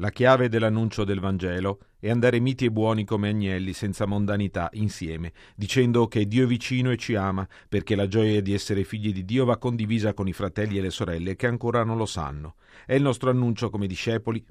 La chiave dell'annuncio del Vangelo è andare miti e buoni come agnelli senza mondanità insieme, dicendo che Dio è vicino e ci ama, perché la gioia di essere figli di Dio va condivisa con i fratelli e le sorelle che ancora non lo sanno. È il nostro annuncio come discepoli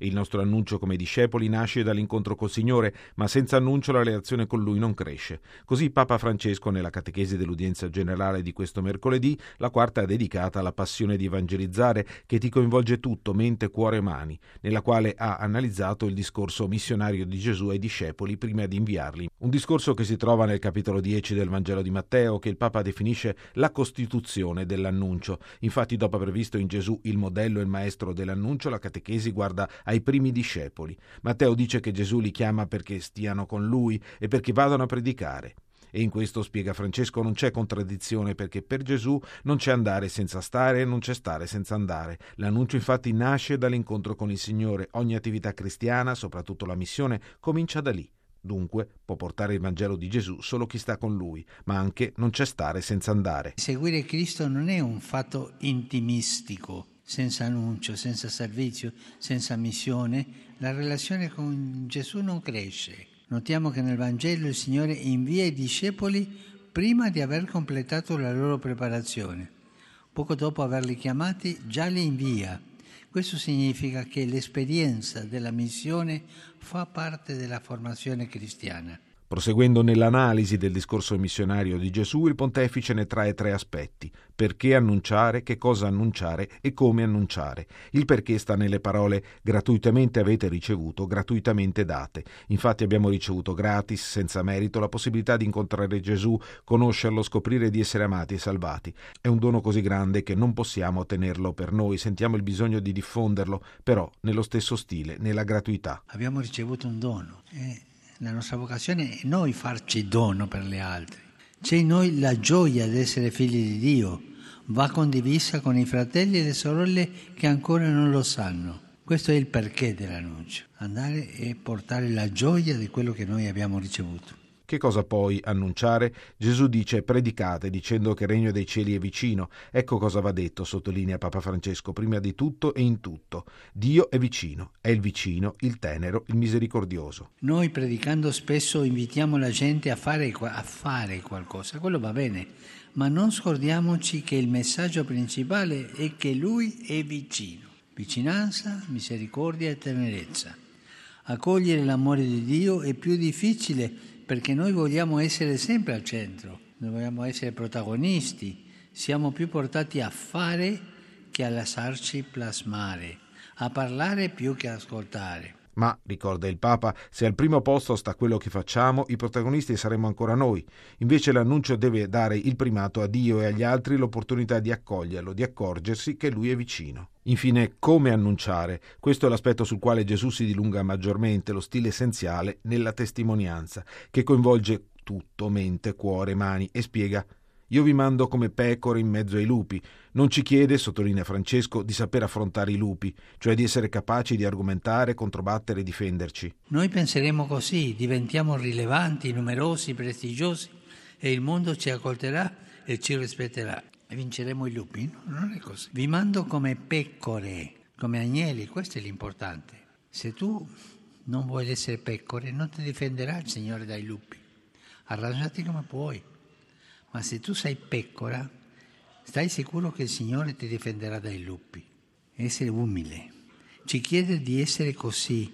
il nostro annuncio come discepoli nasce dall'incontro col Signore, ma senza annuncio la relazione con Lui non cresce. Così Papa Francesco, nella catechesi dell'udienza generale di questo mercoledì, la quarta dedicata alla passione di evangelizzare, che ti coinvolge tutto, mente, cuore e mani, nella quale ha analizzato il discorso missionario di Gesù ai discepoli prima di inviarli. Un discorso che si trova nel capitolo 10 del Vangelo di Matteo, che il Papa definisce la costituzione dell'annuncio. Infatti, dopo aver visto in Gesù il modello e il maestro dell'annuncio, la catechesi guarda ai primi discepoli. Matteo dice che Gesù li chiama perché stiano con lui e perché vadano a predicare. E in questo, spiega Francesco, non c'è contraddizione perché per Gesù non c'è andare senza stare e non c'è stare senza andare. L'annuncio infatti nasce dall'incontro con il Signore. Ogni attività cristiana, soprattutto la missione, comincia da lì. Dunque può portare il Vangelo di Gesù solo chi sta con lui, ma anche non c'è stare senza andare. Seguire Cristo non è un fatto intimistico, senza annuncio, senza servizio, senza missione, la relazione con Gesù non cresce. Notiamo che nel Vangelo il Signore invia i discepoli prima di aver completato la loro preparazione. Poco dopo averli chiamati già li invia. Questo significa che l'esperienza della missione fa parte della formazione cristiana. Proseguendo nell'analisi del discorso missionario di Gesù, il pontefice ne trae tre aspetti. Perché annunciare, che cosa annunciare e come annunciare. Il perché sta nelle parole gratuitamente avete ricevuto, gratuitamente date. Infatti abbiamo ricevuto gratis, senza merito, la possibilità di incontrare Gesù, conoscerlo, scoprire di essere amati e salvati. È un dono così grande che non possiamo tenerlo per noi, sentiamo il bisogno di diffonderlo, però nello stesso stile, nella gratuità. Abbiamo ricevuto un dono. Eh la nostra vocazione è noi farci dono per gli altri. C'è in noi la gioia di essere figli di Dio, va condivisa con i fratelli e le sorelle che ancora non lo sanno. Questo è il perché dell'annuncio, andare e portare la gioia di quello che noi abbiamo ricevuto. Che cosa poi annunciare? Gesù dice predicate dicendo che il regno dei cieli è vicino. Ecco cosa va detto, sottolinea Papa Francesco, prima di tutto e in tutto. Dio è vicino, è il vicino, il tenero, il misericordioso. Noi predicando spesso invitiamo la gente a fare, a fare qualcosa, quello va bene, ma non scordiamoci che il messaggio principale è che Lui è vicino. Vicinanza, misericordia e tenerezza. Accogliere l'amore di Dio è più difficile perché noi vogliamo essere sempre al centro, noi vogliamo essere protagonisti, siamo più portati a fare che a lasciarci plasmare, a parlare più che a ascoltare. Ma, ricorda il Papa, se al primo posto sta quello che facciamo, i protagonisti saremo ancora noi. Invece l'annuncio deve dare il primato a Dio e agli altri l'opportunità di accoglierlo, di accorgersi che Lui è vicino. Infine, come annunciare? Questo è l'aspetto sul quale Gesù si dilunga maggiormente, lo stile essenziale nella testimonianza, che coinvolge tutto, mente, cuore, mani e spiega io vi mando come pecore in mezzo ai lupi. Non ci chiede, sottolinea Francesco, di saper affrontare i lupi, cioè di essere capaci di argomentare, controbattere e difenderci. Noi penseremo così, diventiamo rilevanti, numerosi, prestigiosi e il mondo ci accolterà e ci rispetterà e vinceremo i lupi. No, non è così. Vi mando come pecore, come agnelli, questo è l'importante. Se tu non vuoi essere pecore, non ti difenderà il Signore dai lupi. Arrangiati come puoi. Ma se tu sei pecora, stai sicuro che il Signore ti difenderà dai lupi. Essere umile. Ci chiede di essere così,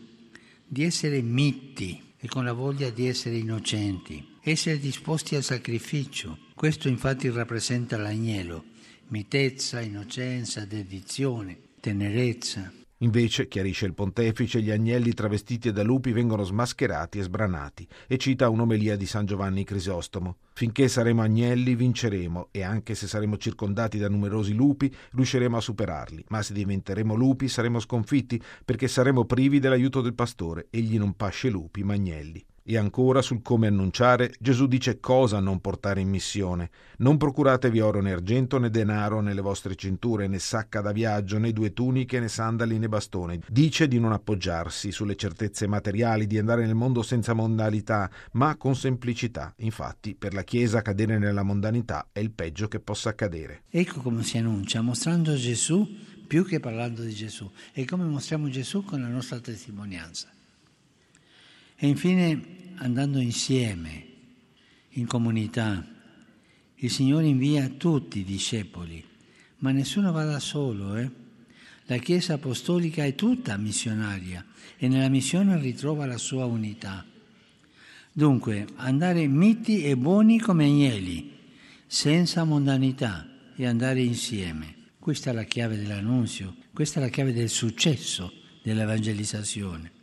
di essere miti e con la voglia di essere innocenti, essere disposti al sacrificio, questo infatti rappresenta l'agnello, mitezza, innocenza, dedizione, tenerezza. Invece, chiarisce il pontefice, gli agnelli travestiti da lupi vengono smascherati e sbranati, e cita un'omelia di San Giovanni Crisostomo. Finché saremo agnelli vinceremo, e anche se saremo circondati da numerosi lupi, riusciremo a superarli, ma se diventeremo lupi saremo sconfitti, perché saremo privi dell'aiuto del pastore, egli non pasce lupi ma agnelli. E ancora sul come annunciare, Gesù dice cosa non portare in missione. Non procuratevi oro né argento né denaro nelle vostre cinture, né sacca da viaggio, né due tuniche, né sandali né bastone. Dice di non appoggiarsi sulle certezze materiali, di andare nel mondo senza mondalità, ma con semplicità. Infatti, per la Chiesa cadere nella mondanità è il peggio che possa accadere. Ecco come si annuncia, mostrando Gesù più che parlando di Gesù. E come mostriamo Gesù con la nostra testimonianza. E infine andando insieme, in comunità. Il Signore invia tutti i discepoli, ma nessuno va da solo. Eh? La Chiesa apostolica è tutta missionaria e nella missione ritrova la sua unità. Dunque, andare miti e buoni come agnelli, senza mondanità e andare insieme. Questa è la chiave dell'annunzio, questa è la chiave del successo dell'evangelizzazione.